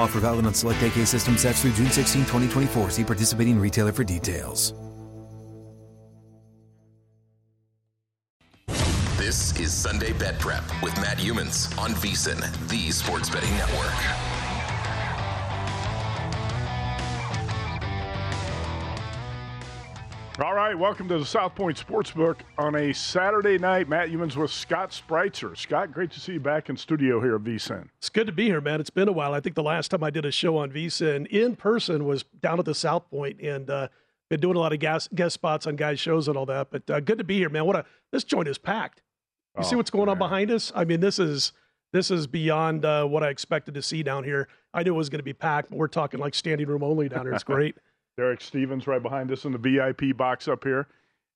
Offer valid on select AK system sets through June 16, 2024. See participating retailer for details. This is Sunday Bet Prep with Matt Youmans on VSIN, the Sports Betting Network. All right, welcome to the South Point Sportsbook on a Saturday night. Matt Youmans with Scott Spreitzer. Scott, great to see you back in studio here at VSIN. It's good to be here, man. It's been a while. I think the last time I did a show on VSIN in person was down at the South Point, and uh, been doing a lot of guest, guest spots on guys' shows and all that. But uh, good to be here, man. What a this joint is packed. You oh, see what's going man. on behind us? I mean, this is this is beyond uh, what I expected to see down here. I knew it was going to be packed, but we're talking like standing room only down here. It's great. Derek Stevens right behind us in the VIP box up here.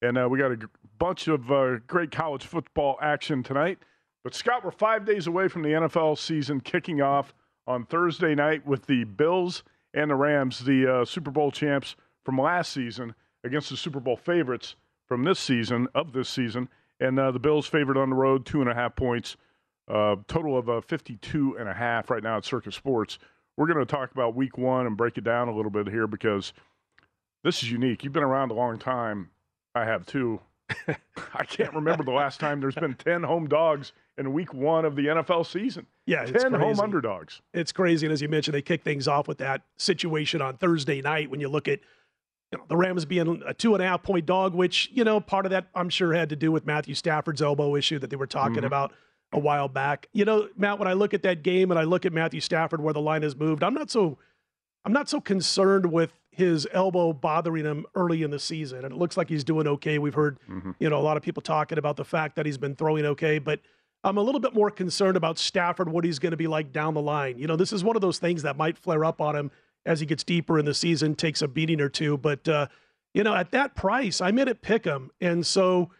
And uh, we got a g- bunch of uh, great college football action tonight. But, Scott, we're five days away from the NFL season kicking off on Thursday night with the Bills and the Rams, the uh, Super Bowl champs from last season, against the Super Bowl favorites from this season, of this season. And uh, the Bills favored on the road, two and a half points, uh, total of uh, 52 and a half right now at Circa Sports. We're going to talk about week one and break it down a little bit here because – this is unique. You've been around a long time. I have too. I can't remember the last time there's been 10 home dogs in week one of the NFL season. Yeah, 10 home underdogs. It's crazy. And as you mentioned, they kick things off with that situation on Thursday night when you look at you know, the Rams being a two and a half point dog, which, you know, part of that I'm sure had to do with Matthew Stafford's elbow issue that they were talking mm-hmm. about a while back. You know, Matt, when I look at that game and I look at Matthew Stafford where the line has moved, I'm not so I'm not so concerned with his elbow bothering him early in the season, and it looks like he's doing okay. We've heard, mm-hmm. you know, a lot of people talking about the fact that he's been throwing okay, but I'm a little bit more concerned about Stafford, what he's going to be like down the line. You know, this is one of those things that might flare up on him as he gets deeper in the season, takes a beating or two. But uh, you know, at that price, I made it pick him, and so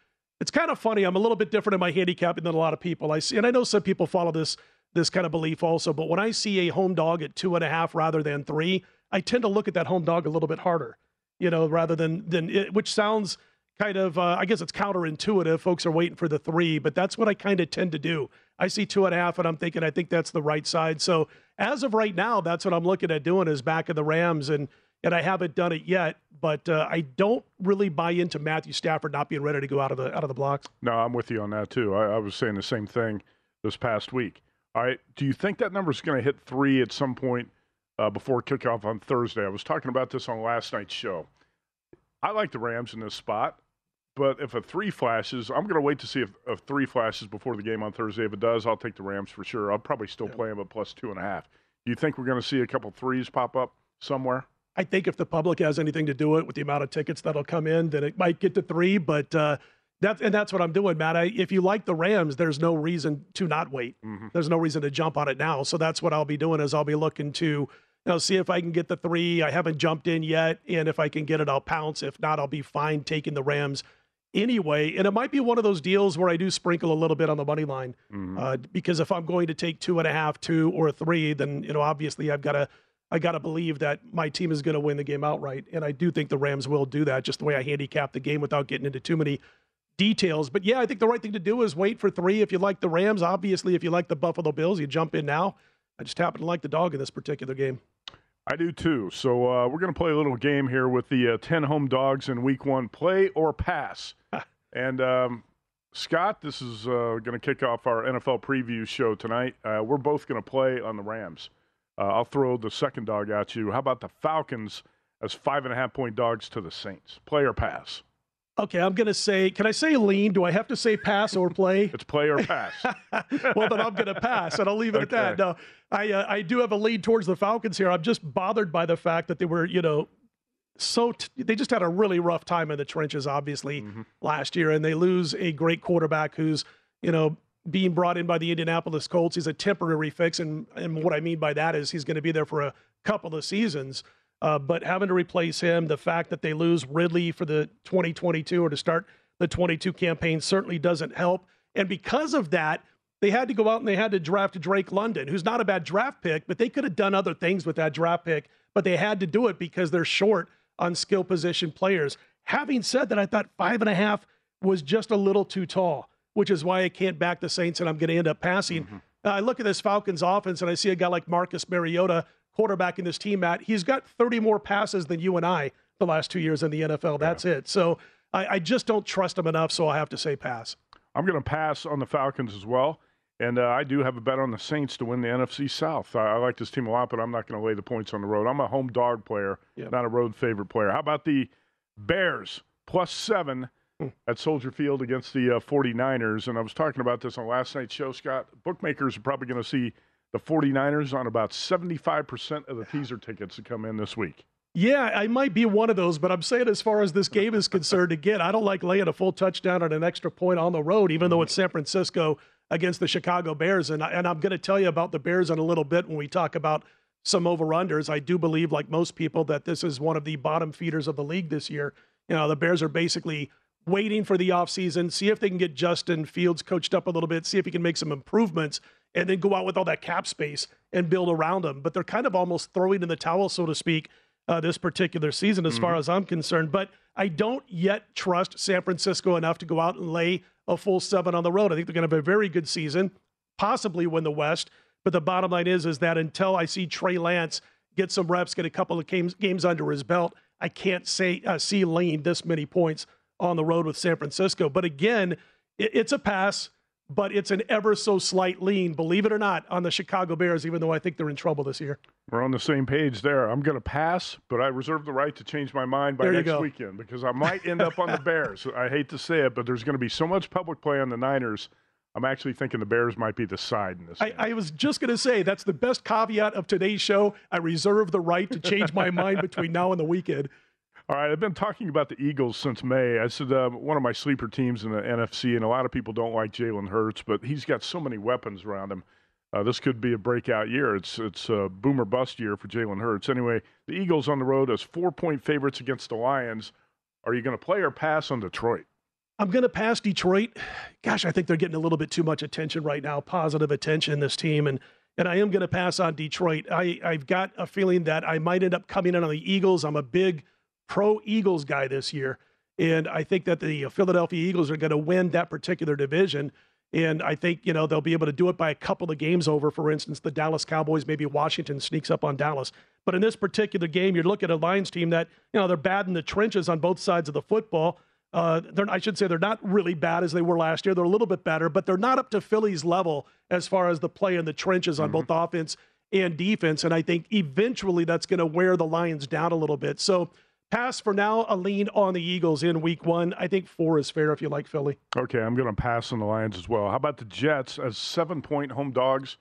it's kind of funny. I'm a little bit different in my handicapping than a lot of people. I see, and I know some people follow this this kind of belief also. But when I see a home dog at two and a half rather than three, I tend to look at that home dog a little bit harder, you know, rather than than it, which sounds kind of uh, I guess it's counterintuitive. Folks are waiting for the three, but that's what I kind of tend to do. I see two and a half, and I'm thinking I think that's the right side. So as of right now, that's what I'm looking at doing is back of the Rams, and and I haven't done it yet. But uh, I don't really buy into Matthew Stafford not being ready to go out of the out of the blocks. No, I'm with you on that too. I, I was saying the same thing this past week. All right, do you think that number is going to hit three at some point? uh, before kickoff on Thursday. I was talking about this on last night's show. I like the Rams in this spot, but if a three flashes, I'm going to wait to see if, if three flashes before the game on Thursday. If it does, I'll take the Rams for sure. I'll probably still yeah. play them at plus two and a half. Do you think we're going to see a couple threes pop up somewhere? I think if the public has anything to do it with the amount of tickets that'll come in, then it might get to three. But uh, that's and that's what I'm doing, Matt. I, if you like the Rams, there's no reason to not wait. Mm-hmm. There's no reason to jump on it now. So that's what I'll be doing. Is I'll be looking to you know, see if I can get the three. I haven't jumped in yet, and if I can get it, I'll pounce. If not, I'll be fine taking the Rams anyway. And it might be one of those deals where I do sprinkle a little bit on the money line, mm-hmm. uh, because if I'm going to take two and a half, two or three, then you know obviously I've got to I got to believe that my team is going to win the game outright, and I do think the Rams will do that. Just the way I handicap the game without getting into too many details. But yeah, I think the right thing to do is wait for three. If you like the Rams, obviously, if you like the Buffalo Bills, you jump in now. I just happen to like the dog in this particular game. I do too. So uh, we're going to play a little game here with the uh, 10 home dogs in week one play or pass. and um, Scott, this is uh, going to kick off our NFL preview show tonight. Uh, we're both going to play on the Rams. Uh, I'll throw the second dog at you. How about the Falcons as five and a half point dogs to the Saints? Play or pass? Okay, I'm going to say, can I say lean? Do I have to say pass or play? it's play or pass. well, then I'm going to pass, and I'll leave it okay. at that. No, I uh, I do have a lead towards the Falcons here. I'm just bothered by the fact that they were, you know, so t- they just had a really rough time in the trenches, obviously, mm-hmm. last year, and they lose a great quarterback who's, you know, being brought in by the Indianapolis Colts. He's a temporary fix, and and what I mean by that is he's going to be there for a couple of seasons. Uh, but having to replace him, the fact that they lose Ridley for the 2022 or to start the 22 campaign certainly doesn't help. And because of that, they had to go out and they had to draft Drake London, who's not a bad draft pick, but they could have done other things with that draft pick, but they had to do it because they're short on skill position players. Having said that, I thought five and a half was just a little too tall, which is why I can't back the Saints and I'm going to end up passing. Mm-hmm. Uh, I look at this Falcons offense and I see a guy like Marcus Mariota quarterbacking this team, Matt. He's got 30 more passes than you and I the last two years in the NFL. That's yeah. it. So I, I, just don't trust him enough. So I have to say pass. I'm going to pass on the Falcons as well. And uh, I do have a bet on the Saints to win the NFC South. I, I like this team a lot, but I'm not going to lay the points on the road. I'm a home dog player, yep. not a road favorite player. How about the Bears plus seven. At Soldier Field against the uh, 49ers? And I was talking about this on last night's show, Scott. Bookmakers are probably going to see the 49ers on about 75% of the teaser tickets that come in this week. Yeah, I might be one of those, but I'm saying as far as this game is concerned, again, I don't like laying a full touchdown on an extra point on the road, even though it's San Francisco against the Chicago Bears. And, I, and I'm going to tell you about the Bears in a little bit when we talk about some over-unders. I do believe, like most people, that this is one of the bottom feeders of the league this year. You know, the Bears are basically waiting for the offseason, see if they can get Justin Fields coached up a little bit, see if he can make some improvements and then go out with all that cap space and build around them. But they're kind of almost throwing in the towel, so to speak, uh, this particular season, as mm-hmm. far as I'm concerned. But I don't yet trust San Francisco enough to go out and lay a full seven on the road. I think they're going to have a very good season, possibly win the West. But the bottom line is, is that until I see Trey Lance get some reps, get a couple of games, games under his belt, I can't say uh, see Lane this many points on the road with San Francisco. But again, it, it's a pass but it's an ever so slight lean, believe it or not, on the Chicago Bears, even though I think they're in trouble this year. We're on the same page there. I'm going to pass, but I reserve the right to change my mind by next weekend because I might end up on the Bears. I hate to say it, but there's going to be so much public play on the Niners. I'm actually thinking the Bears might be the side in this. I, I, was just going to say that's the best caveat of today's show. I reserve the right to change my mind between now and the weekend. All right, I've been talking about the Eagles since May. I said uh, one of my sleeper teams in the NFC, and a lot of people don't like Jalen Hurts, but he's got so many weapons around him. Uh, this could be a breakout year. It's it's a boomer bust year for Jalen Hurts. Anyway, the Eagles on the road as four point favorites against the Lions. Are you going to play or pass on Detroit? I'm going to pass Detroit. Gosh, I think they're getting a little bit too much attention right now, positive attention, this team. And and I am going to pass on Detroit. I, I've got a feeling that I might end up coming in on the Eagles. I'm a big pro Eagles guy this year. And I think that the Philadelphia Eagles are going to win that particular division. And I think, you know, they'll be able to do it by a couple of games over. For instance, the Dallas Cowboys, maybe Washington sneaks up on Dallas. But in this particular game, you're looking at a Lions team that, you know, they're bad in the trenches on both sides of the football. Uh, I should say they're not really bad as they were last year. They're a little bit better, but they're not up to Philly's level as far as the play in the trenches on mm-hmm. both offense and defense. And I think eventually that's going to wear the Lions down a little bit. So Pass for now, a lean on the Eagles in week one. I think four is fair if you like Philly. Okay, I'm going to pass on the Lions as well. How about the Jets as seven point home dogs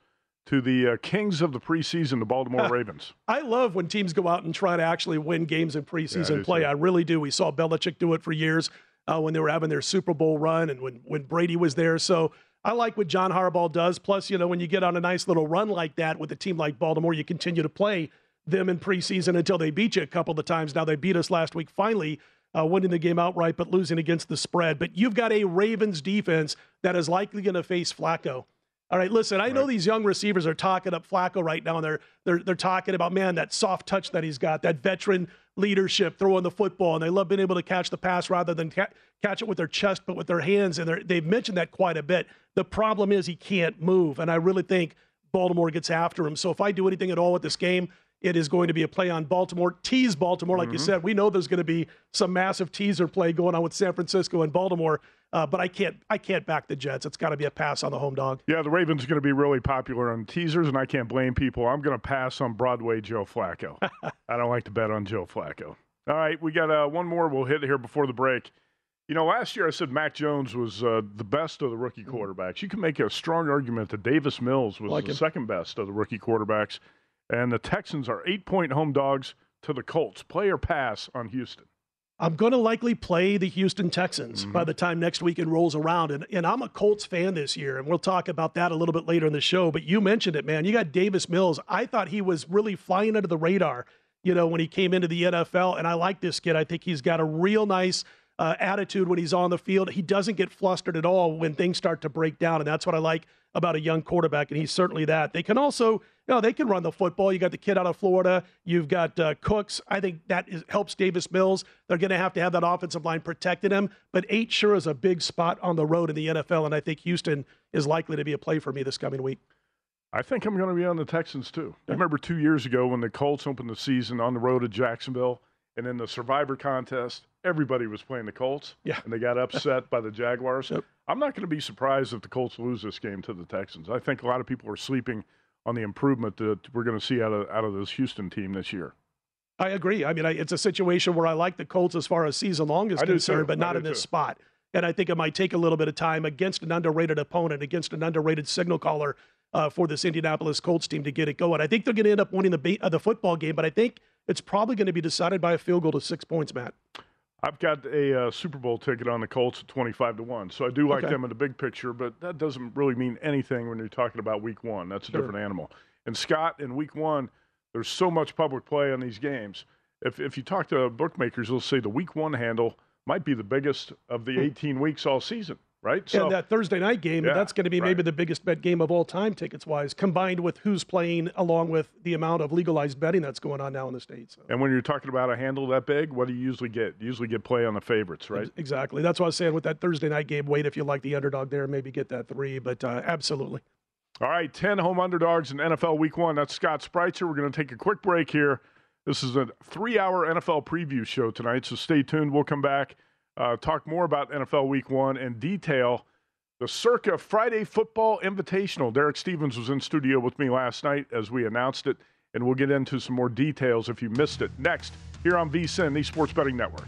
to the uh, kings of the preseason, the Baltimore Ravens. I love when teams go out and try to actually win games in preseason Yeah, play. too. I really do. We saw Belichick do it for years uh, when they were having their Super Bowl run and when, when Brady was there. So I like what John Harbaugh does. Plus, you know, when you get on a nice little run like that with a team like Baltimore, you continue to play them in preseason until they beat you a couple of times. Now they beat us last week, finally uh, winning the game outright, but losing against the spread. But you've got a Ravens defense that is likely going to face Flacco. All right, listen, I know these young receivers are talking up Flacco right now, and they're they're they're talking about man that soft touch that he's got, that veteran leadership throwing the football, and they love being able to catch the pass rather than ca- catch it with their chest, but with their hands, and they've mentioned that quite a bit. The problem is he can't move, and I really think Baltimore gets after him. So if I do anything at all with this game, it is going to be a play on Baltimore, tease Baltimore, like you said. We know there's going to be some massive teaser play going on with San Francisco and Baltimore, uh, but I can't I can't back the Jets. It's got to be a pass on the home dog. Yeah, the Ravens are going to be really popular on teasers, and I can't blame people. I'm going to pass on Broadway Joe Flacco. I don't like to bet on Joe Flacco. All right, we got uh, one more we'll hit here before the break. You know, last year I said Mac Jones was uh, the best of the rookie quarterbacks. You can make a strong argument that Davis Mills was Like the him. second best of the rookie quarterbacks, and the Texans are eight point home dogs to the Colts. Play or pass on Houston? I'm going to likely play the Houston Texans by the time next weekend rolls around. And, and I'm a Colts fan this year, and we'll talk about that a little bit later in the show. But you mentioned it, man. You got Davis Mills. I thought he was really flying under the radar, you know, when he came into the NFL. And I like this kid. I think he's got a real nice uh, attitude when he's on the field. He doesn't get flustered at all when things start to break down. And that's what I like about a young quarterback. And he's certainly that. They can also, know, they can run the football. You got the kid out of Florida. You've got uh, Cooks. I think that is, helps Davis Mills. They're going to have to have that offensive line protecting him. But eight sure is a big spot on the road in the NFL. And I think Houston is likely to be a play for me this coming week. I think I'm going to be on the Texans too. I remember two years ago when the Colts opened the season on the road to Jacksonville, and in the Survivor contest, everybody was playing the Colts. Yeah. And they got upset by the Jaguars. Yep. I'm not going to be surprised if the Colts lose this game to the Texans. I think a lot of people are sleeping on the improvement that we're going to see out of out of this Houston team this year. I agree. I mean, I, it's a situation where I like the Colts as far as season long is I concerned, but not in this too. spot. And I think it might take a little bit of time against an underrated opponent, against an underrated signal caller uh, for this Indianapolis Colts team to get it going. I think they're going to end up winning the ba- uh, the football game, but I think it's probably going to be decided by a field goal to six points, Matt. I've got a uh, Super Bowl ticket on the Colts at 25 to 1. So I do like Okay. them in the big picture, but that doesn't really mean anything when you're talking about week one. That's a Sure. different animal. And Scott, in week one, there's so much public play on these games. If, if you talk to bookmakers, they'll say the week one handle might be the biggest of the 18 weeks all season, right? and that Thursday night game, Yeah, that's going to be maybe the biggest bet game of all time, tickets wise, combined with who's playing, along with the amount of legalized betting that's going on now in the states. and when you're talking about a handle that big, what do you usually get? You usually get play on the favorites, right? Exactly. That's what I was saying with that Thursday night game. Wait if you like the underdog there, maybe get that three. But uh, absolutely. All right, 10 home underdogs in NFL Week 1. That's Scott Spreitzer. We're going to take a quick break here. This is a three hour NFL preview show tonight, so stay tuned. We'll come back, uh, talk more about NFL Week 1 and detail the Circa Friday Football Invitational. Derek Stevens was in studio with me last night as we announced it, and we'll get into some more details if you missed it. Next, here on VSIN, the Sports Betting Network.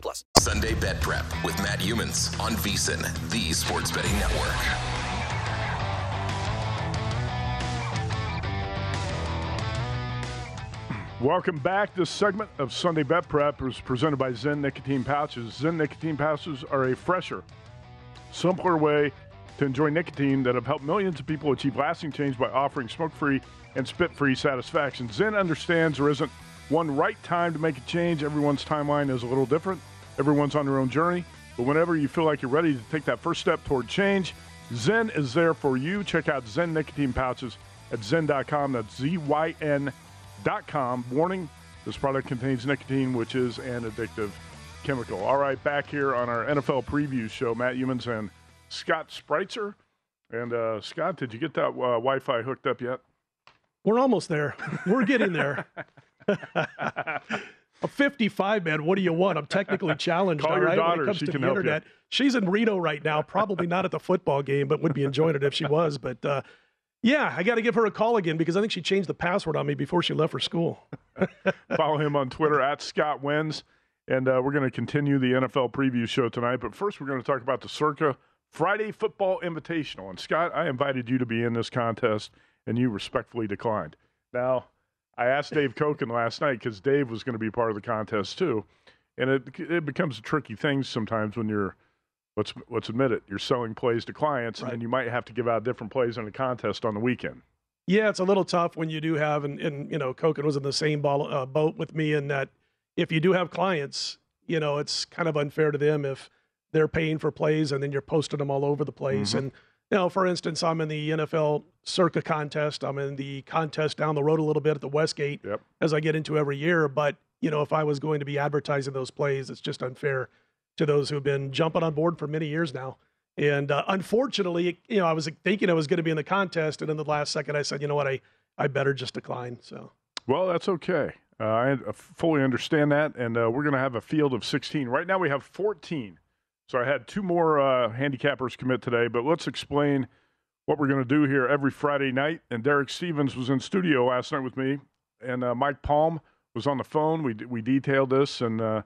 plus. Sunday Bet Prep with Matt Youmans on VSIN, the sports betting network. Welcome back. This segment of Sunday Bet Prep is presented by ZYN Nicotine Pouches. ZYN Nicotine Pouches are a fresher, simpler way to enjoy nicotine that have helped millions of people achieve lasting change by offering smoke free and spit free satisfaction. ZYN understands there isn't one right time to make a change. Everyone's timeline is a little different, everyone's on their own journey. But whenever you feel like you're ready to take that first step toward change, ZYN is there for you. Check out ZYN nicotine pouches at zyn.com. That's Z Y N.com. Warning this product contains nicotine, which is an addictive chemical. All right, back here on our NFL preview show, Matt Youmans and Scott Spreitzer. And uh, Scott, did you get that uh, Wi Fi hooked up yet? We're almost there. We're getting there. a 55 man. What do you want? I'm technically challenged. Call all your right, daughter. When it comes she to can the help internet. you. She's in Reno right now. Probably not at the football game, but would be enjoying it if she was. But uh, yeah, I got to give her a call again because I think she changed the password on me before she left for school. Follow him on Twitter at Scott Wins. And uh, we're going to continue the NFL preview show tonight. But first, we're going to talk about the Circa Friday Football Invitational. And Scott, I invited you to be in this contest, and you respectfully declined. Now, I asked Dave Cokin last night because Dave was going to be part of the contest too, and it it becomes a tricky thing sometimes when you're let's let's admit it you're selling plays to clients, right. and you might have to give out different plays in a contest on the weekend. Yeah, it's a little tough when you do have, and, and you know, Cokin was in the same ball, uh, boat with me in that if you do have clients, you know, it's kind of unfair to them if they're paying for plays and then you're posting them all over the place. Mm-hmm. And, you know, for instance, I'm in the NFL Circa contest. I'm in the contest down the road a little bit at the Westgate yep. as I get into every year. But, you know, if I was going to be advertising those plays, it's just unfair to those who've been jumping on board for many years now. And uh, unfortunately, you know, I was thinking I was going to be in the contest, and in the last second, I said, you know what, I I better just decline. So. Well, that's okay. Uh, I fully understand that, and uh, we're going to have a field of 16. Right now, we have 14. So I had two more uh, handicappers commit today, but let's explain what we're going to do here every Friday night. And Derek Stevens was in studio last night with me, and uh, Mike Palm was on the phone. We we detailed this and uh,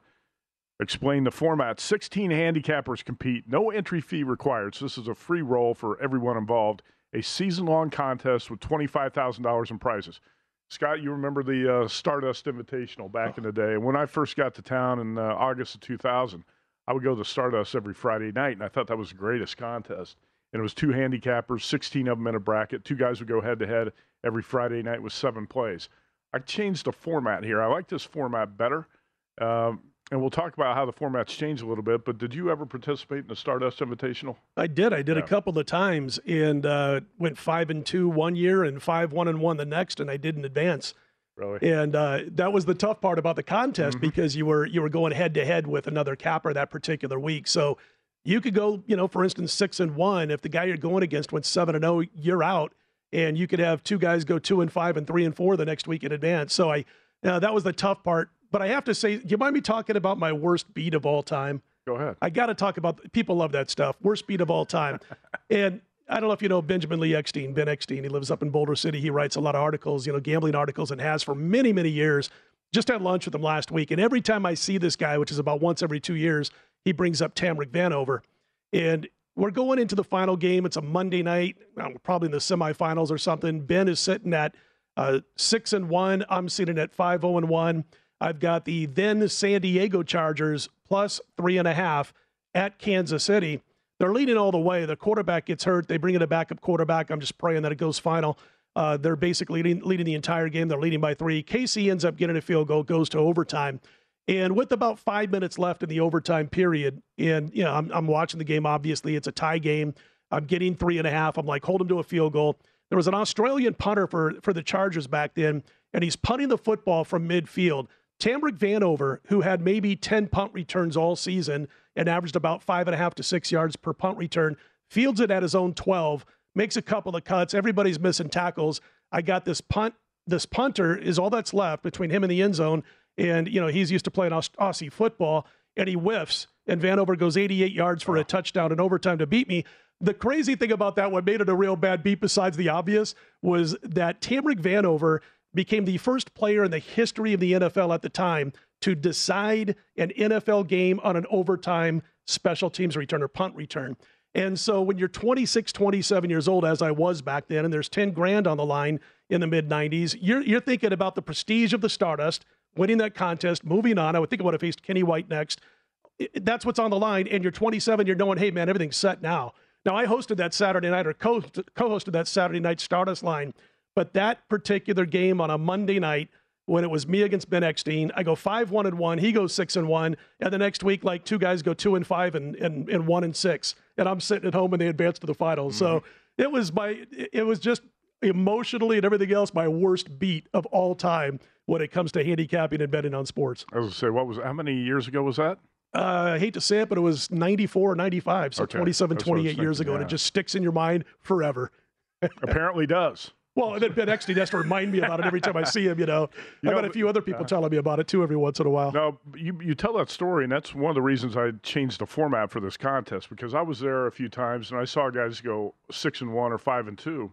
explained the format. 16 handicappers compete, no entry fee required. So this is a free roll for everyone involved. A season-long contest with $25,000 in prizes. Scott, you remember the uh, Stardust Invitational back in the day. When I first got to town in uh, August of 2000, I would go to Stardust every Friday night, and I thought that was the greatest contest. And it was two handicappers, 16 of them in a bracket. Two guys would go head to head every Friday night with seven plays. I changed the format here. I like this format better. Um, and we'll talk about how the format's changed a little bit. But did you ever participate in the Stardust Invitational? I did. I did yeah. a couple of times and uh, went five and two one year and five one and one the next, and I didn't advance. Really? And uh, that was the tough part about the contest mm-hmm. because you were you were going head to head with another capper that particular week. So you could go, you know, for instance, six and one. If the guy you're going against went seven and zero, oh, you're out. And you could have two guys go two and five and three and four the next week in advance. So I, uh, that was the tough part but I have to say, do you mind me talking about my worst beat of all time? Go ahead. I got to talk about. People love that stuff. Worst beat of all time, and I don't know if you know Benjamin Lee Eckstein. Ben Eckstein. He lives up in Boulder City. He writes a lot of articles, you know, gambling articles, and has for many, many years. Just had lunch with him last week, and every time I see this guy, which is about once every two years, he brings up Tamarick Vanover, and we're going into the final game. It's a Monday night, probably in the semifinals or something. Ben is sitting at uh, six and one. I'm sitting at five zero oh and one. I've got the then San Diego Chargers plus three and a half at Kansas City. They're leading all the way. The quarterback gets hurt. They bring in a backup quarterback. I'm just praying that it goes final. Uh, they're basically leading, leading the entire game. They're leading by three. KC ends up getting a field goal, goes to overtime. And with about five minutes left in the overtime period, and you know, I'm, I'm watching the game. Obviously, it's a tie game. I'm getting three and a half. I'm like, hold him to a field goal. There was an Australian punter for for the Chargers back then, and he's punting the football from midfield. Tamarick Vanover, who had maybe 10 punt returns all season and averaged about five and a half to six yards per punt return, fields it at his own 12, makes a couple of cuts. Everybody's missing tackles. I got this punt. This punter is all that's left between him and the end zone. And, you know, he's used to playing Aussie football and he whiffs. And Vanover goes 88 yards for a touchdown in overtime to beat me. The crazy thing about that, what made it a real bad beat besides the obvious, was that Tamarick Vanover became the first player in the history of the NFL at the time to decide an NFL game on an overtime special teams return or punt return. And so when you're 26, 27 years old, as I was back then, and there's 10 grand on the line in the mid 90s, you're, you're thinking about the prestige of the Stardust, winning that contest, moving on. I would think I would have faced Kenny White next. That's what's on the line. And you're 27, you're knowing, hey, man, everything's set now. Now, I hosted that Saturday night or co hosted that Saturday night Stardust line but that particular game on a Monday night, when it was me against Ben Eckstein, I go five one and one. He goes six and one, and the next week, like two guys go two and five and and, and one and six, and I'm sitting at home and they advance to the finals. Mm-hmm. So it was my it was just emotionally and everything else my worst beat of all time when it comes to handicapping and betting on sports. I was going to say, what was how many years ago was that? Uh, I hate to say it, but it was 94 or 95, so okay. 27, 28 years ago, yeah. and it just sticks in your mind forever. Apparently does. Well, and then Ben Eckstein has to remind me about it every time I see him. You know, you I've got a few other people uh, telling me about it too every once in a while. No, you you tell that story, and that's one of the reasons I changed the format for this contest because I was there a few times and I saw guys go six and one or five and two,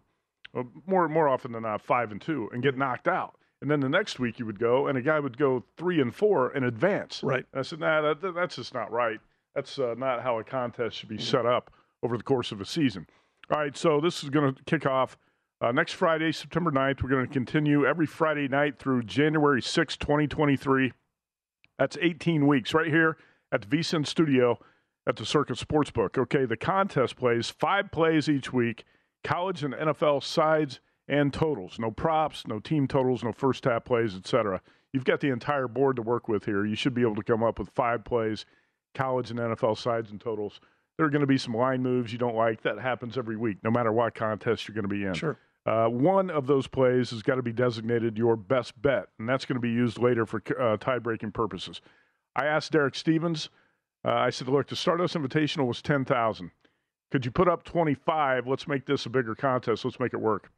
more more often than not five and two, and get knocked out. And then the next week you would go, and a guy would go three and four in advance. Right. And I said, nah, that, that's just not right. That's uh, not how a contest should be set up over the course of a season. All right, so this is going to kick off uh, next Friday, September 9th. We're going to continue every Friday night through January 6, 2023. That's 18 weeks right here at the VSIN studio at the Circa Sportsbook. Okay, the contest plays five plays each week, college and NFL sides and totals. No props, no team totals, no first tap plays, etc. You've got the entire board to work with here. You should be able to come up with five plays, college and NFL sides and totals. There are going to be some line moves you don't like. That happens every week, no matter what contest you're going to be in. Sure. Uh, one of those plays has got to be designated your best bet, and that's going to be used later for uh, tie breaking purposes. I asked Derek Stevens, uh, I said, look, the Stardust Invitational was 10,000. Could you put up 25? Let's make this a bigger contest. Let's make it work.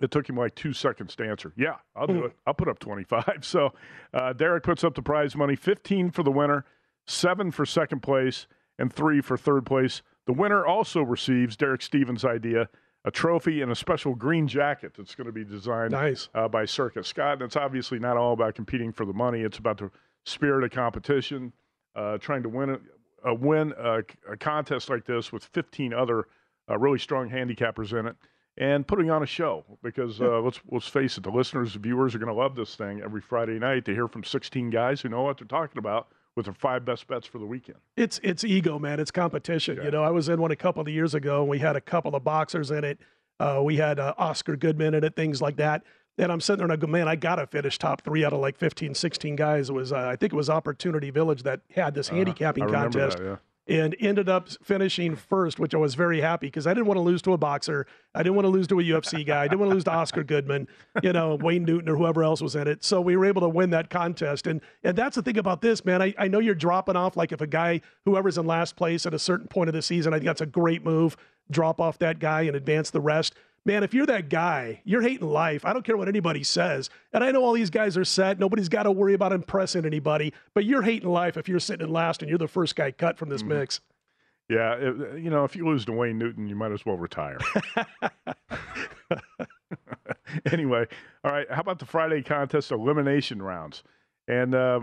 It took him like two seconds to answer. Yeah, I'll do it. I'll put up 25. So uh, Derek puts up the prize money 15 for the winner, seven for second place, and three for third place. The winner also receives Derek Stevens' idea a trophy and a special green jacket that's going to be designed nice. uh, by Circus Scott. And it's obviously not all about competing for the money. It's about the spirit of competition, uh, trying to win a, a win a, a, contest like this with 15 other uh, really strong handicappers in it, and putting on a show. Because uh, let's let's face it, the listeners, the viewers are going to love this thing every Friday night to hear from 16 guys who know what they're talking about with their five best bets for the weekend. It's it's ego, man. It's competition. Yeah. You know, I was in one a couple of years ago, and we had a couple of boxers in it. Uh, we had uh, Oscar Goodman in it, things like that. And I'm sitting there and I go, man, I got to finish top three out of like 15, 16 guys. It was, uh, I think it was Opportunity Village that had this handicapping contest. That, yeah and ended up finishing first, which I was very happy because I didn't want to lose to a boxer. I didn't want to lose to a UFC guy. I didn't want to lose to Oscar Goodman, you know, Wayne Newton or whoever else was in it. So we were able to win that contest. And and that's the thing about this, man. I, I know you're dropping off like if a guy, whoever's in last place at a certain point of the season, I think that's a great move. Drop off that guy and advance the rest man, if you're that guy, you're hating life. I don't care what anybody says. And I know all these guys are set. Nobody's got to worry about impressing anybody, but you're hating life if you're sitting in last and you're the first guy cut from this mm-hmm. mix. Yeah, it, you know, if you lose to Wayne Newton, you might as well retire. anyway, all right. How about the Friday contest elimination rounds? And uh,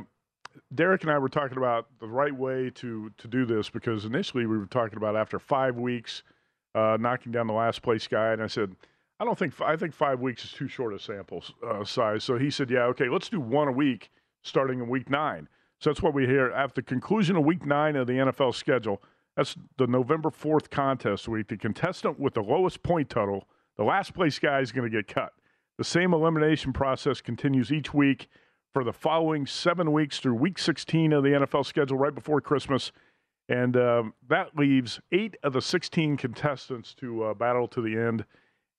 Derek and I were talking about the right way to to do this because initially we were talking about after five weeks uh, knocking down the last place guy, and I said. I don't think I think five weeks is too short a sample uh, size. So he said, "Yeah, okay, let's do one a week, starting in week nine. So that's what we hear at the conclusion of week nine of the NFL schedule. That's the November 4th contest week. The contestant with the lowest point total, the last place guy, is going to get cut. The same elimination process continues each week for the following seven weeks through week 16 of the NFL schedule right before Christmas. And um, that leaves eight of the 16 contestants to uh, battle to the end.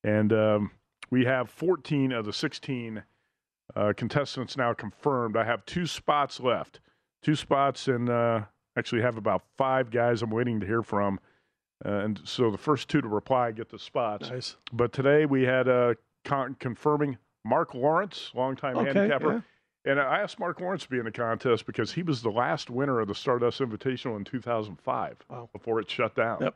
And um, we have 14 of the 16 uh, contestants now confirmed. I have two spots left. Two spots and uh, actually have about five guys I'm waiting to hear from. Uh, and so the first two to reply get the spots. Nice. But today we had uh, con- confirming Mark Lawrence, longtime okay, handicapper. Yeah. And I asked Mark Lawrence to be in the contest because he was the last winner of the Stardust Invitational in 2005 wow. before it shut down. Yep.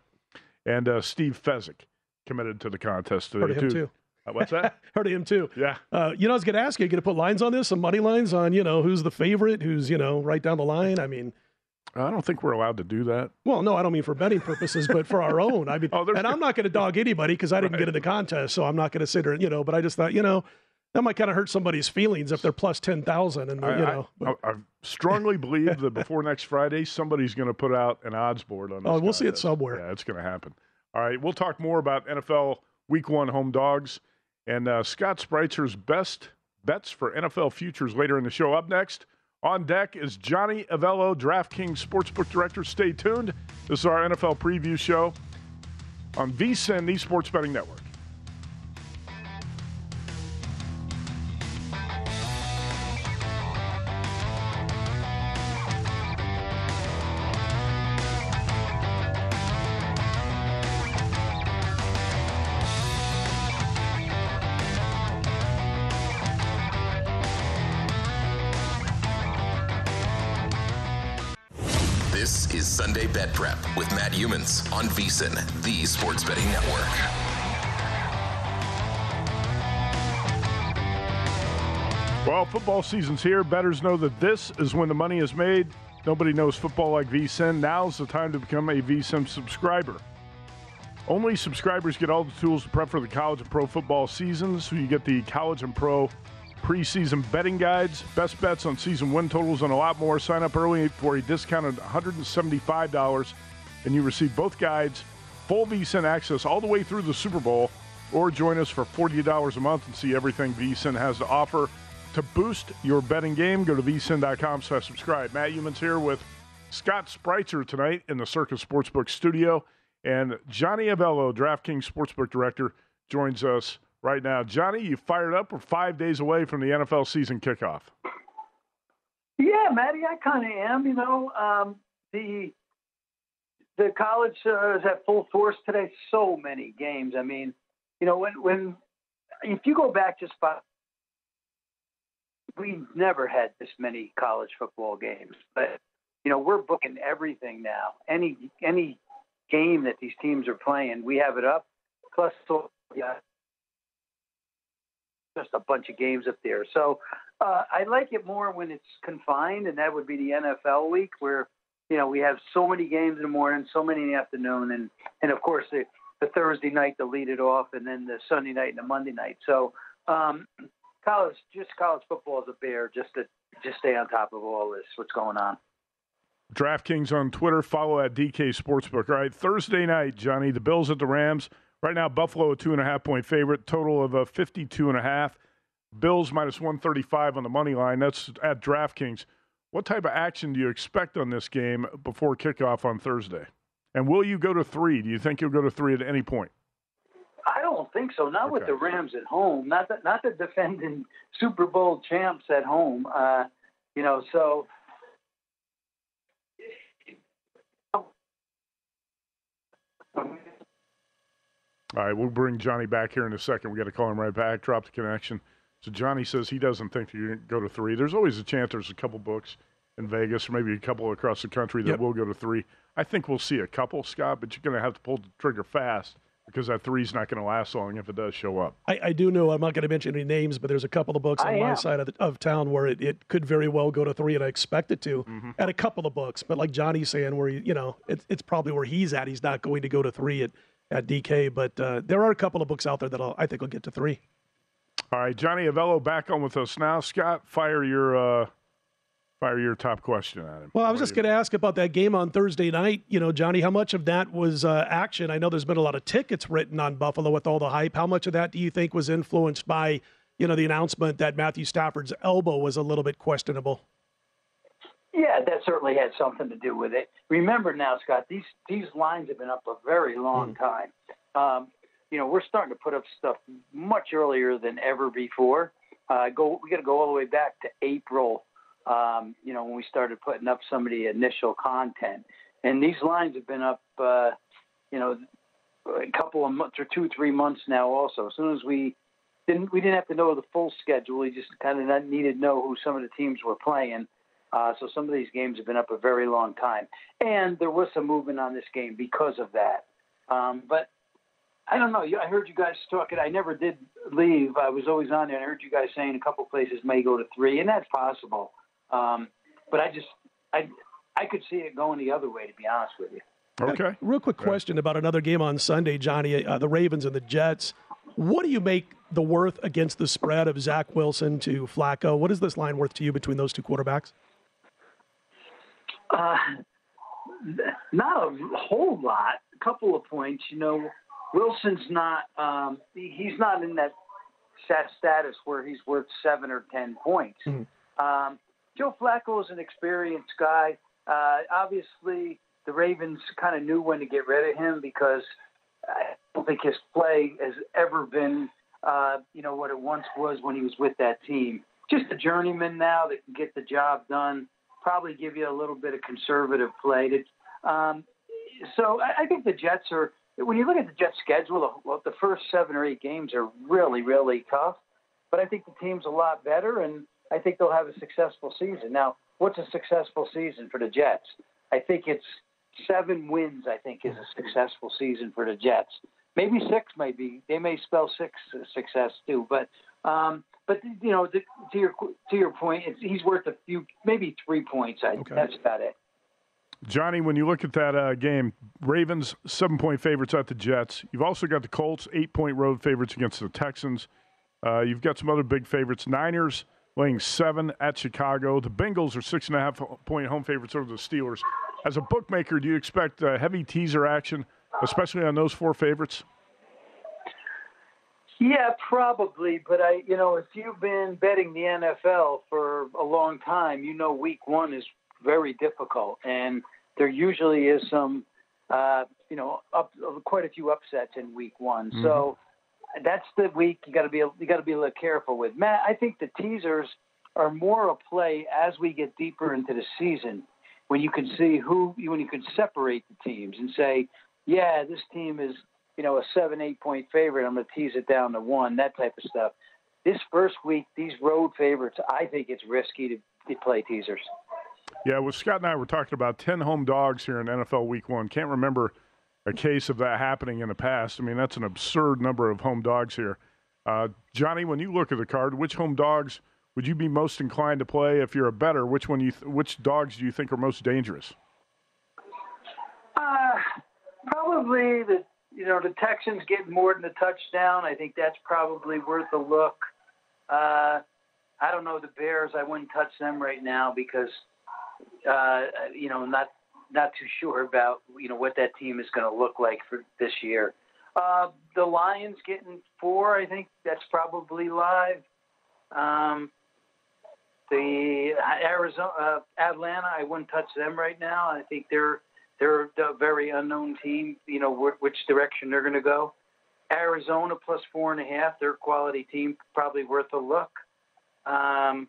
And uh, Steve Fezzik committed to the contest today, Heard him too. Uh, what's that? Heard of him too. Yeah. Uh, you know, I was going to ask you, you going to put lines on this, some money lines on, you know, who's the favorite, who's, you know, right down the line? I mean, I don't think we're allowed to do that. Well, no, I don't mean for betting purposes, but for our own. I mean, oh, and I'm not going to dog anybody because I didn't right. get in the contest, so I'm not going to sit there, you know. But I just thought, you know, that might kind of hurt somebody's feelings if they're plus ten thousand, and I, you know. I, I, strongly believe that before next Friday, somebody's going to put out an odds board on. This oh, we'll see it somewhere. Yeah, it's going to happen. All right, we'll talk more about NFL Week One home dogs and uh, Scott Spreitzer's best bets for NFL futures later in the show. Up next. On deck is Johnny Avello, DraftKings Sportsbook Director. Stay tuned. This is our NFL preview show on VSIN, the Sports Betting Network. Sports Betting Network. Well, football season's here. Bettors know that this is when the money is made. Nobody knows football like VSIN. Now's the time to become a VSIN subscriber. Only subscribers get all the tools to prep for the college and pro football seasons. So you get the college and pro preseason betting guides, best bets on season win totals, and a lot more. Sign up early for a discounted $175, and you receive both guides, full VSIN access all the way through the Super Bowl, or join us for $40 a month and see everything VSIN has to offer. To boost your betting game, go to vsin.com slash subscribe. Matt Youmans here with Scott Spreitzer tonight in the Circa Sportsbook studio. And Johnny Avello, DraftKings Sportsbook Director, joins us right now. Johnny, you fired up. We're five days away from the NFL season kickoff. Yeah, Matty, I kind of am. You know, um, the the college uh, is at full force today. So many games. I mean, you know, when when if you go back just five we never had this many college football games, but you know we're booking everything now. Any any game that these teams are playing, we have it up. Plus, yeah, just a bunch of games up there. So uh, I like it more when it's confined, and that would be the NFL week where you know we have so many games in the morning, so many in the afternoon, and and of course the the Thursday night to lead it off, and then the Sunday night and the Monday night. So um, college, just college football is a bear just to just stay on top of all this. What's going on? DraftKings on Twitter. Follow at DK Sportsbook. All right, Thursday night, Johnny. The Bills at the Rams. Right now, Buffalo a two and a half point favorite. Total of a fifty-two and a half. Bills minus one thirty-five on the money line. That's at DraftKings. What type of action do you expect on this game before kickoff on Thursday? And will you go to three? Do you think you'll go to three at any point? I don't think so. Not okay. with the Rams at home. Not the, not the defending Super Bowl champs at home. Uh, you know, so. All right, we'll bring Johnny back here in a second. We got to call him right back. Drop the connection. So Johnny says he doesn't think you can go to three. There's always a chance. There's a couple books in Vegas, or maybe a couple across the country that yep. will go to three. I think we'll see a couple, Scott, but you're going to have to pull the trigger fast because that three's not going to last long if it does show up. I, I do know I'm not going to mention any names, but there's a couple of books on my side of, the, of town where it, it could very well go to three, and I expect it to mm-hmm. at a couple of books. But like Johnny's saying, where he, you know, it, it's probably where he's at. He's not going to go to three at at DK, but uh, there are a couple of books out there that I'll, I think will get to three. All right, Johnny Avello back on with us now. Scott, fire your uh, fire your top question at him. Well, I was just going to ask about that game on Thursday night. You know, Johnny, how much of that was uh, action? I know there's been a lot of tickets written on Buffalo with all the hype. How much of that do you think was influenced by, you know, the announcement that Matthew Stafford's elbow was a little bit questionable? Yeah, that certainly had something to do with it. Remember now, Scott, these these lines have been up a very long mm. time. Um, you know, we're starting to put up stuff much earlier than ever before. Uh, go, we got to go all the way back to April um, you know, when we started putting up some of the initial content. And these lines have been up, uh, you know, a couple of months or two, three months now. Also, as soon as we didn't, we didn't have to know the full schedule. We just kind of needed to know who some of the teams were playing. Uh, so some of these games have been up a very long time, and there was some movement on this game because of that. Um, but I don't know. I heard you guys talking. I never did leave. I was always on there. I heard you guys saying a couple places may go to three, and that's possible. Um, but I just I I could see it going the other way, to be honest with you. Okay. Uh, real quick question about another game on Sunday, Johnny. Uh, the Ravens and the Jets. What do you make the worth against the spread of Zach Wilson to Flacco? What is this line worth to you between those two quarterbacks? Uh, not a whole lot. A couple of points. You know, Wilson's not. Um, he's not in that set status where he's worth seven or ten points. Mm-hmm. Um, Joe Flacco is an experienced guy. Uh, obviously, the Ravens kind of knew when to get rid of him because I don't think his play has ever been, uh, you know, what it once was when he was with that team. Just a journeyman now that can get the job done. Probably give you a little bit of conservative play. To, um, so I, I think the Jets are. When you look at the Jets' schedule, well, the first seven or eight games are really, really tough. But I think the team's a lot better, and I think they'll have a successful season. Now, what's a successful season for the Jets? I think it's seven wins. I think is a successful season for the Jets. Maybe six, maybe they may spell six success too. But um, but you know, to, to your to your point, he's worth a few, maybe three points. I, okay. That's about it. Johnny, when you look at that uh, game, Ravens seven point favorites at the Jets. You've also got the Colts eight point road favorites against the Texans. Uh, you've got some other big favorites. Niners laying seven at Chicago. The Bengals are six and a half point home favorites over the Steelers. As a bookmaker, do you expect uh, heavy teaser action, especially on those four favorites? Yeah, probably. But I, you know, if you've been betting the NFL for a long time, you know, Week One is very difficult, and there usually is some, uh, you know, up quite a few upsets in Week One. Mm-hmm. So that's the week you got to be you got to be a little careful with. Matt, I think the teasers are more a play as we get deeper into the season, when you can see who, when you can separate the teams and say, yeah, this team is you know, a seven, eight point favorite. I'm going to tease it down to one, that type of stuff. This first week, these road favorites, I think it's risky to, to play teasers. Yeah, well, Scott and I were talking about 10 home dogs here in NFL week one. Can't remember a case of that happening in the past. I mean, that's an absurd number of home dogs here. Uh, Johnny, when you look at the card, which home dogs would you be most inclined to play if you're a bettor? Which one you th- which dogs do you think are most dangerous? Uh, probably the you know, the Texans get more than a touchdown. I think that's probably worth a look. Uh, I don't know the Bears. I wouldn't touch them right now because, uh, you know, not not too sure about you know what that team is going to look like for this year. Uh, the Lions getting four. I think that's probably live. Um, the Arizona, uh, Atlanta. I wouldn't touch them right now. I think they're they're a very unknown team. You know wh- which direction they're going to go. Arizona plus four and a half. They're a quality team, probably worth a look. Um,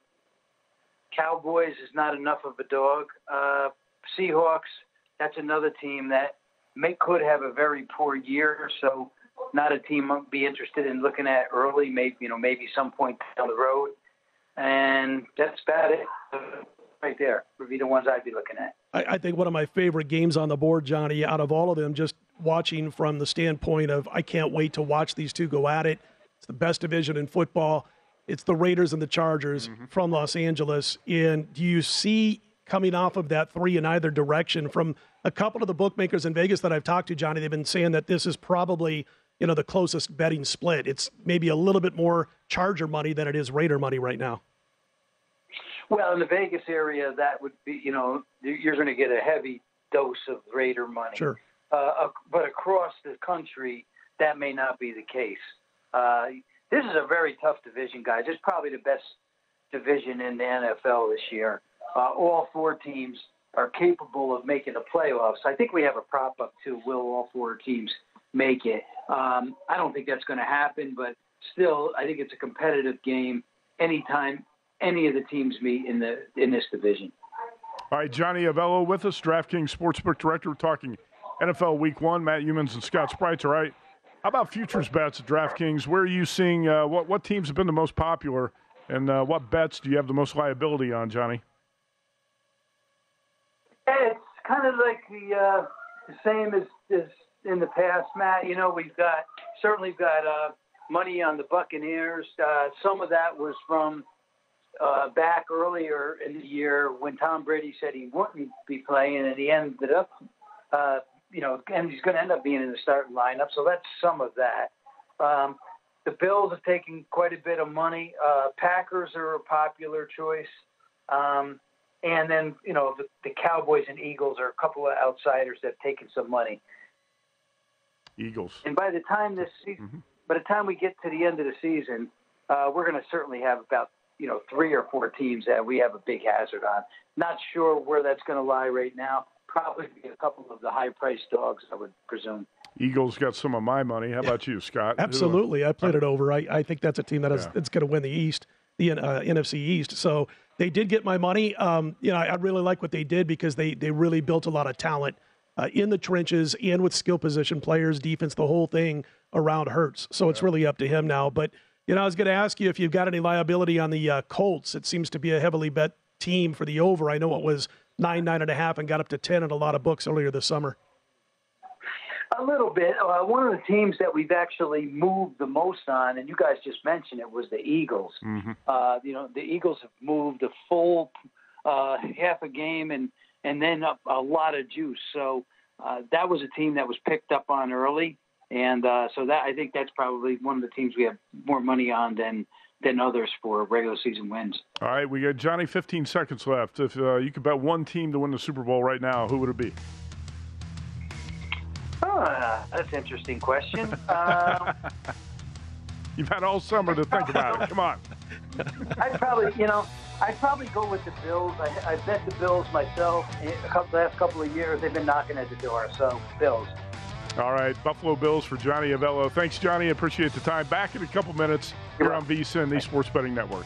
Cowboys is not enough of a dog. Uh, Seahawks. That's another team that may could have a very poor year. So not a team I'd be interested in looking at early. Maybe you know maybe some point down the road. And that's about it right there would be the ones I'd be looking at. I, I, think one of my favorite games on the board, Johnny, out of all of them, just watching from the standpoint of I can't wait to watch these two go at it. It's the best division in football. It's the Raiders and the Chargers mm-hmm. from Los Angeles. And do you see coming off of that three in either direction from a couple of the bookmakers in Vegas that I've talked to, Johnny? They've been saying that this is probably you know the closest betting split. It's maybe a little bit more Charger money than it is Raider money right now. Well, in the Vegas area, that would be, you know, you're going to get a heavy dose of Raider money. Sure. Uh, but across the country, that may not be the case. Uh, this is a very tough division, guys. It's probably the best division in the NFL this year. Uh, all four teams are capable of making the playoffs. I think we have a prop up to Will all four teams make it? Um, I don't think that's going to happen, but still, I think it's a competitive game. Anytime any of the teams meet in the in this division. All right, Johnny Avello with us, DraftKings Sportsbook Director. Talking NFL Week One. Matt Youmans and Scott Spreitzer. All right, how about futures bets at DraftKings? Where are you seeing uh, what what teams have been the most popular, and uh, what bets do you have the most liability on, Johnny? It's kind of like the uh, the same as, as in the past, Matt. You know, we've got certainly got uh, money on the Buccaneers. Uh, some of that was from uh, back earlier in the year when Tom Brady said he wouldn't be playing, and he ended up, uh, you know, and he's going to end up being in the starting lineup. So that's some of that. Um, the Bills have taken quite a bit of money. Uh, Packers are a popular choice. Um, and then, you know, the, the Cowboys and Eagles are a couple of outsiders that have taken some money. Eagles. And by the time this season, mm-hmm. by the time we get to the end of the season, uh, we're going to certainly have about you know three or four teams that we have a big hazard on. Not sure where that's going to lie right now. Probably a couple of the high priced dogs, I would presume. Eagles got some of my money. How about you, Scott? Absolutely, I played it over. I, I think that's a team that is yeah. going to win the East, the uh, NFC East. So they did get my money. Um, you know, I, I, really like what they did because they they really built a lot of talent uh, in the trenches and with skill position players, defense, the whole thing around Hurts. So it's really up to him now. But you know, I was going to ask you if you've got any liability on the uh, Colts. It seems to be a heavily bet team for the over. I know it was nine, nine and a half, and got up to ten in a lot of books earlier this summer. A little bit. Uh, one of the teams that we've actually moved the most on, and you guys just mentioned it, was the Eagles. Mm-hmm. Uh, you know, the Eagles have moved a full uh, half a game and and then a, a lot of juice. So uh, that was a team that was picked up on early, and uh, so that I think that's probably one of the teams we have more money on than than others for regular season wins. All right, we got Johnny. 15 seconds left. If uh, you could bet one team to win the Super Bowl right now, who would it be? Ah, that's an interesting question. uh, You've had all summer to think about it. Come on. I'd probably, you know, I'd probably go with the Bills. I, I bet the Bills myself. A couple, last couple of years, they've been knocking at the door. So Bills. All right, Buffalo Bills for Johnny Avello. Thanks, Johnny. Appreciate the time. Back in a couple minutes here on VSIN, the Sports Betting Network.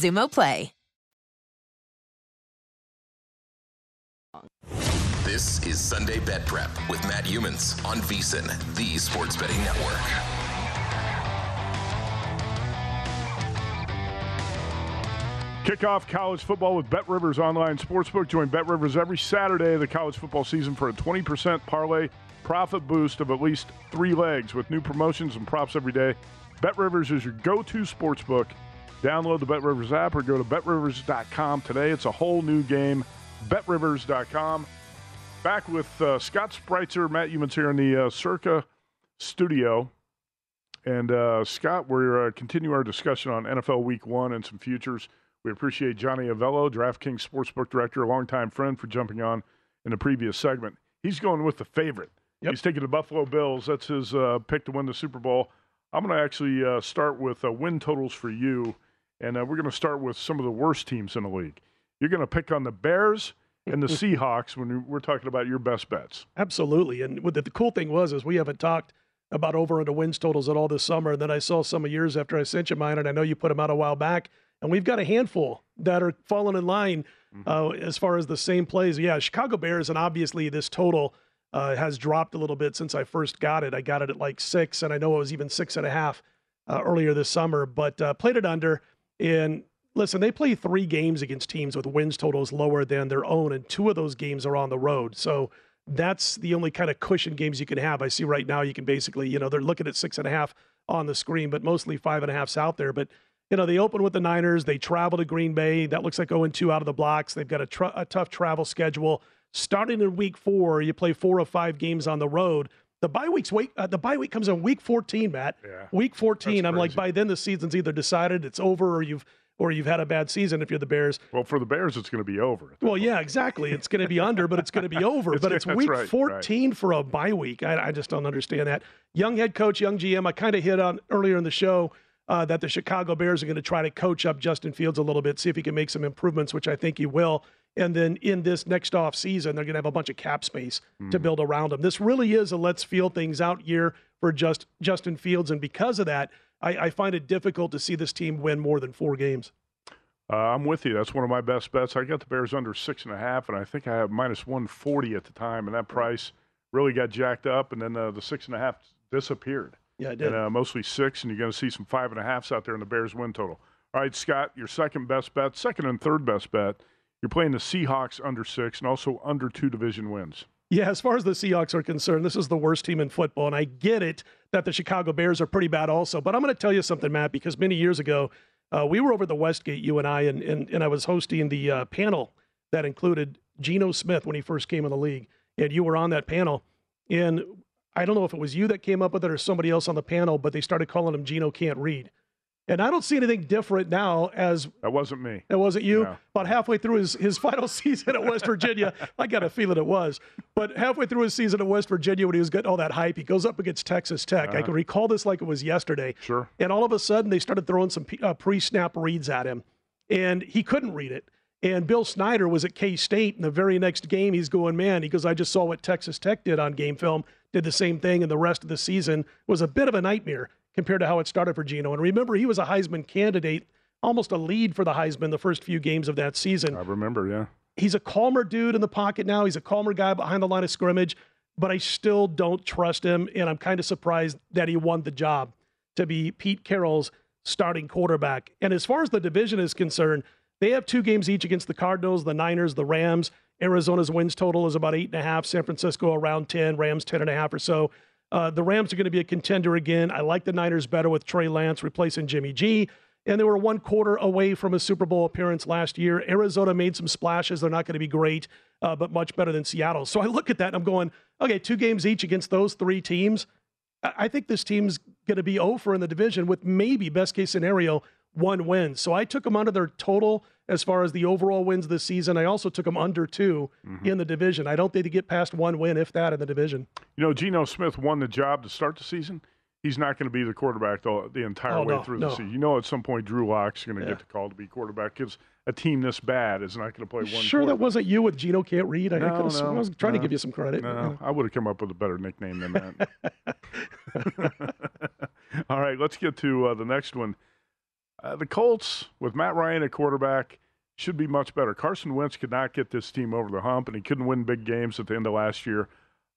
Xumo Play. This is Sunday Bet Prep with Matt Youmans on VSIN, the Sports Betting Network. Kick off college football with Bet Rivers Online Sportsbook. Join Bet Rivers every Saturday of the college football season for a 20% parlay profit boost of at least three legs with new promotions and props every day. Bet Rivers is your go to sportsbook. Download the Bet Rivers app or go to betrivers.com today. It's a whole new game. BetRivers.com. Back with uh, Scott Spreitzer, Matt Youmans here in the uh, Circa studio. And uh, Scott, we're uh, continue our discussion on NFL Week One and some futures. We appreciate Johnny Avello, DraftKings Sportsbook Director, a longtime friend, for jumping on in the previous segment. He's going with the favorite. Yep. He's taking the Buffalo Bills. That's his uh, pick to win the Super Bowl. I'm going to actually uh, start with uh, win totals for you, and uh, we're going to start with some of the worst teams in the league. You're going to pick on the Bears and the Seahawks when we're talking about your best bets. Absolutely. And what the, the cool thing was is we haven't talked about over under wins totals at all this summer. And then I saw some of yours after I sent you mine, and I know you put them out a while back and we've got a handful that are falling in line mm-hmm. uh, as far as the same plays. Yeah, Chicago Bears, and obviously this total uh, has dropped a little bit since I first got it. I got it at like six, and I know it was even six and a half uh, earlier this summer, but uh, played it under. And listen, they play three games against teams with wins totals lower than their own, and two of those games are on the road. So that's the only kind of cushion games you can have. I see right now you can basically, you know, they're looking at six and a half on the screen, but mostly five and a halfs out there. But you know, they open with the Niners. They travel to Green Bay. That looks like going two out of the blocks. They've got a, tr- a tough travel schedule. Starting in week four, you play four or five games on the road. The bye week's week. Uh, the bye week comes in week 14, Matt. Yeah, week 14. I'm like, by then the season's either decided, it's over, or you've or you've had a bad season if you're the Bears. Well, for the Bears, it's going to be over. Well, yeah, exactly. It's going to be under, but it's going to be over. it's, but it's week right, 14 right. for a bye week. I, I, just don't understand that. Young head coach, young GM. I kind of hit on earlier in the show uh, that the Chicago Bears are going to try to coach up Justin Fields a little bit, see if he can make some improvements, which I think he will. And then in this next off season, they're going to have a bunch of cap space mm. to hmm. build around them. This really is a let's feel things out year for just Justin Fields, and because of that, I, I find it difficult to see this team win more than four games. Uh, I'm with you. That's one of my best bets. I got the Bears under six and a half, and I think I have minus 140 at the time, and that price really got jacked up, and then uh, the six and a half disappeared. Yeah, it did. And uh, mostly six, and you're going to see some five and a halfs out there in the Bears win total. All right, Scott, your second best bet, second and third best bet. You're playing the Seahawks under six and also under two division wins. Yeah, as far as the Seahawks are concerned, this is the worst team in football. And I get it that the Chicago Bears are pretty bad also. But I'm going to tell you something, Matt, because many years ago, uh, we were over the Westgate, you and I, and, and, and I was hosting the uh, panel that included Geno Smith when he first came in the league. And you were on that panel. And I don't know if it was you that came up with it or somebody else on the panel, but they started calling him Geno can't read. And I don't see anything different now as that wasn't me. It wasn't you. No. About halfway through his, his final season at West Virginia, I got a feeling it was. But halfway through his season at West Virginia, when he was getting all that hype, he goes up against Texas Tech. Uh-huh. I can recall this like it was yesterday. Sure. And all of a sudden, they started throwing some uh, pre-snap reads at him, and he couldn't read it. And Bill Snyder was at K State, and the very next game, he's going, man, he goes, I just saw what Texas Tech did on game film, did the same thing, and the rest of the season was a bit of a nightmare compared to how it started for Geno. And remember, he was a Heisman candidate, almost a lead for the Heisman the first few games of that season. I remember, yeah. He's a calmer dude in the pocket now. He's a calmer guy behind the line of scrimmage, but I still don't trust him, and I'm kind of surprised that he won the job to be Pete Carroll's starting quarterback. And as far as the division is concerned, they have two games each against the Cardinals, the Niners, the Rams. Arizona's wins total is about eight and a half. San Francisco around 10. Rams 10 and a half or so. Uh, the Rams are going to be a contender again. I like the Niners better with Trey Lance replacing Jimmy G. And they were one quarter away from a Super Bowl appearance last year. Arizona made some splashes. They're not going to be great, uh, but much better than Seattle. So I look at that and I'm going, okay, two games each against those three teams. I think this team's going to be over in the division with maybe best case scenario one win. So I took them under their total as far as the overall wins this season. I also took them under 2 mm-hmm. in the division. I don't think they get past one win, if that, in the division. You know, Geno Smith won the job to start the season. he's not going to be the quarterback the, the entire Oh, way no, through no. the season. You know, at some point, Drew Lock's going to Yeah. get the call to be quarterback because a team this bad is not going to play one. Sure, that wasn't you with Geno can't read. I, No, no, I was trying to give you some credit. No, I would have come up with a better nickname than that. All right, let's get to uh, the next one. Uh, the Colts with Matt Ryan at quarterback should be much better. Carson Wentz could not get this team over the hump, and he couldn't win big games at the end of last year.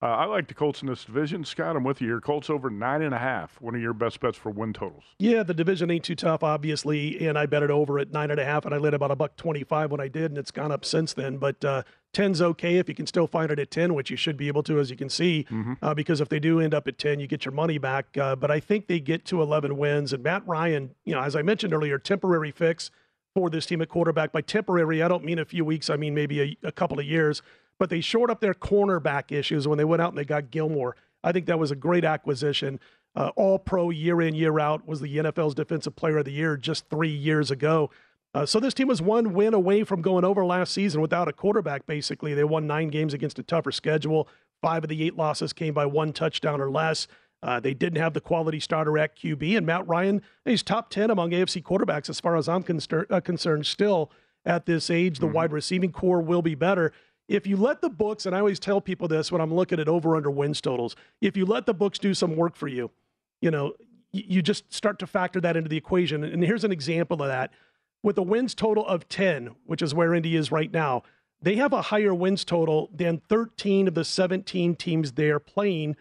Uh, I like the Colts in this division. Scott, I'm with you here. Colts over nine and a half. One of your best bets for win totals. Yeah, the division ain't too tough, obviously, and I bet it over at nine and a half, and I lit about a buck twenty-five when I did, and it's gone up since then. But uh, ten's okay if you can still find it at ten, which you should be able to, as you can see, uh, because if they do end up at ten, you get your money back. Uh, but I think they get to eleven wins, and Matt Ryan, you know, as I mentioned earlier, temporary fix for this team at quarterback. By temporary, I don't mean a few weeks. I mean maybe a, a couple of years. But they shored up their cornerback issues when they went out and they got Gilmore. I think that was a great acquisition. Uh, all pro year in, year out, was the NFL's Defensive Player of the Year just three years ago. Uh, so this team was one win away from going over last season without a quarterback, basically. They won nine games against a tougher schedule. Five of the eight losses came by one touchdown or less. Uh, they didn't have the quality starter at QB, and Matt Ryan, he's top 10 among AFC quarterbacks as far as I'm concer- uh, concerned still at this age. The wide receiving corps will be better. If you let the books, and I always tell people this when I'm looking at over under wins totals, if you let the books do some work for you, you know, you just start to factor that into the equation. And here's an example of that. With a wins total of 10, which is where Indy is right now, they have a higher wins total than 13 of the 17 teams they're playing,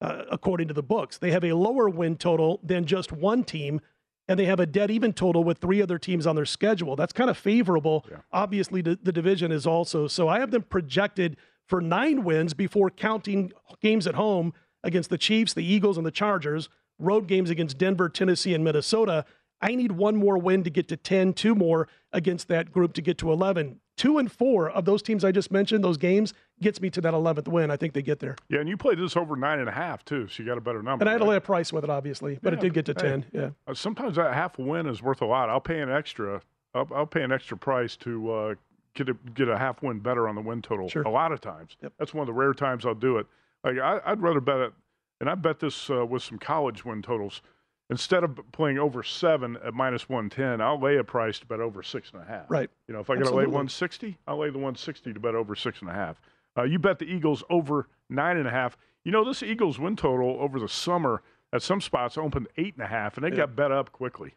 uh, according to the books. They have a lower win total than just one team, and they have a dead even total with three other teams on their schedule. That's kind of favorable. Obviously, the, the division is also. So I have them projected for nine wins before counting games at home against the Chiefs, the Eagles, and the Chargers, road games against Denver, Tennessee, and Minnesota. I need one more win to get to 10, two more against that group to get to 11. Two and four of those teams I just mentioned, those games, gets me to that 11th win. I think they get there. Yeah, and you played this over nine and a half too, so you got a better number. And I had to lay a price with it, obviously, but it did get to hey, 10. Yeah. uh, sometimes that half a win is worth a lot. I'll pay an extra. I'll, I'll pay an extra price to uh, get a get a half win better on the win total. Sure. A lot of times. yep. That's one of the rare times I'll do it. Like I, I'd rather bet it, and I bet this uh, with some college win totals. Instead of playing over seven at minus one ten, I'll lay a price to bet over six and a half. Right. You know, if I got to lay one sixty, I'll lay the one sixty to bet over six and a half. Uh, you bet the Eagles over nine and a half. You know, this Eagles win total over the summer at some spots opened eight and a half, and they Yeah. got bet up quickly.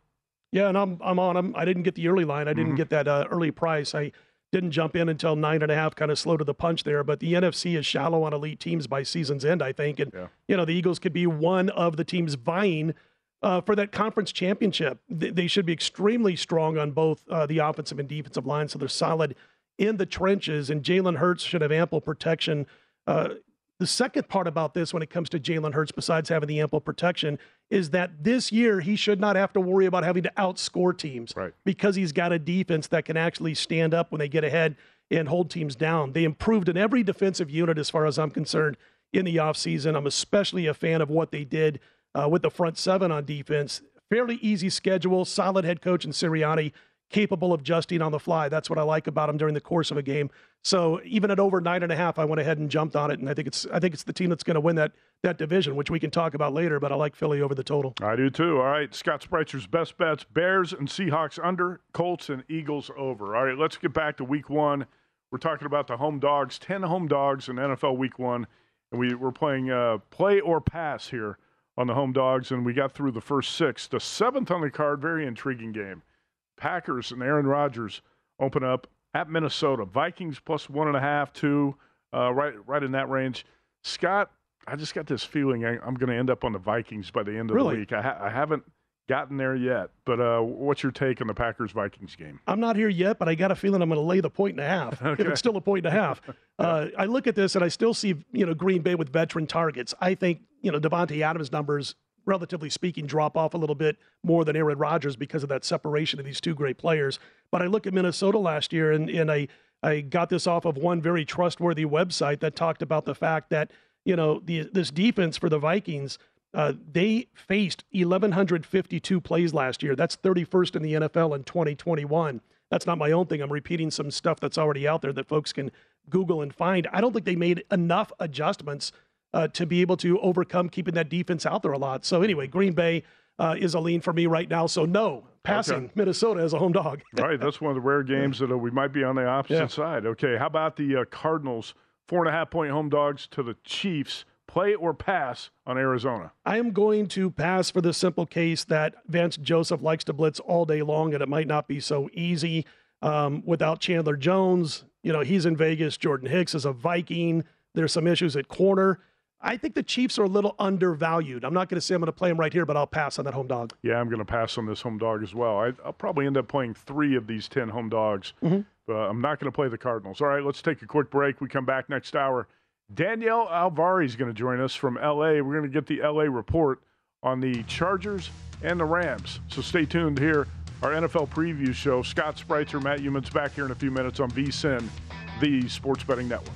Yeah, and I'm I'm on them. I didn't get the early line. I didn't Mhm. get that uh, early price. I didn't jump in until nine and a half, kind of slow to the punch there. But the NFC is shallow on elite teams by season's end, I think. And you know, the Eagles could be one of the teams vying uh, for that conference championship. They, they should be extremely strong on both uh, the offensive and defensive line, so they're solid in the trenches. And Jalen Hurts should have ample protection. Uh, the second part about this, when it comes to Jalen Hurts, besides having the ample protection, is that this year he should not have to worry about having to outscore teams because he's got a defense that can actually stand up when they get ahead and hold teams down. They improved in every defensive unit, as far as I'm concerned, in the offseason. I'm especially a fan of what they did uh, with the front seven on defense. Fairly easy schedule, solid head coach in Sirianni, capable of adjusting on the fly. That's what I like about him during the course of a game. So even at over nine and a half, I went ahead and jumped on it, and I think it's I think it's the team that's going to win that that division, which we can talk about later. But I like Philly over the total. I do too. All right, Scott Spreitzer's best bets: Bears and Seahawks under, Colts and Eagles over. All right, let's get back to Week One. We're talking about the home dogs, ten home dogs in NFL Week One, and we we're playing uh, play or pass here on the home dogs, and we got through the first six. The seventh on the card, very intriguing game. Packers and Aaron Rodgers open up at Minnesota. Vikings plus one and a half, two, uh, right right in that range. Scott, I just got this feeling I, I'm going to end up on the Vikings by the end of Really? the week. I, ha- I haven't gotten there yet, but uh, what's your take on the Packers Vikings game? I'm not here yet, but I got a feeling I'm going to lay the point and a half. If Okay. it's still a point and a half, uh, I look at this and I still see you know Green Bay with veteran targets. I think you know Davante Adams' numbers, relatively speaking, drop off a little bit more than Aaron Rodgers because of that separation of these two great players. But I look at Minnesota last year, and and I I got this off of one very trustworthy website that talked about the fact that you know the this defense for the Vikings. Uh, they faced 1,152 plays last year. That's 31st in the NFL in 2021. That's not my own thing. I'm repeating some stuff that's already out there that folks can Google and find. I don't think they made enough adjustments uh, to be able to overcome keeping that defense out there a lot. So anyway, Green Bay uh, is a lean for me right now. So no, passing Okay. Minnesota as a home dog. right, that's one of the rare games that uh, we might be on the opposite Yeah. side. Okay, how about the uh, Cardinals? Four and a half point home dogs to the Chiefs. Play or pass on Arizona. I am going to pass for the simple case that Vance Joseph likes to blitz all day long, and it might not be so easy um, without Chandler Jones. You know, he's in Vegas. Jordan Hicks is a Viking. There's some issues at corner. I think the Chiefs are a little undervalued. I'm not going to say I'm going to play them right here, but I'll pass on that home dog. Yeah, I'm going to pass on this home dog as well. I, I'll probably end up playing three of these 10 home dogs. Mhm. But I'm not going to play the Cardinals. All right, let's take a quick break. We come back next hour. Danielle Alvari is going to join us from LA. We're going to get the LA report on the Chargers and the Rams. So stay tuned here. Our NFL preview show. Scott Spreitzer, Matt Youmans back here in a few minutes on VSIN, the Sports Betting Network.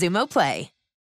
Xumo Play.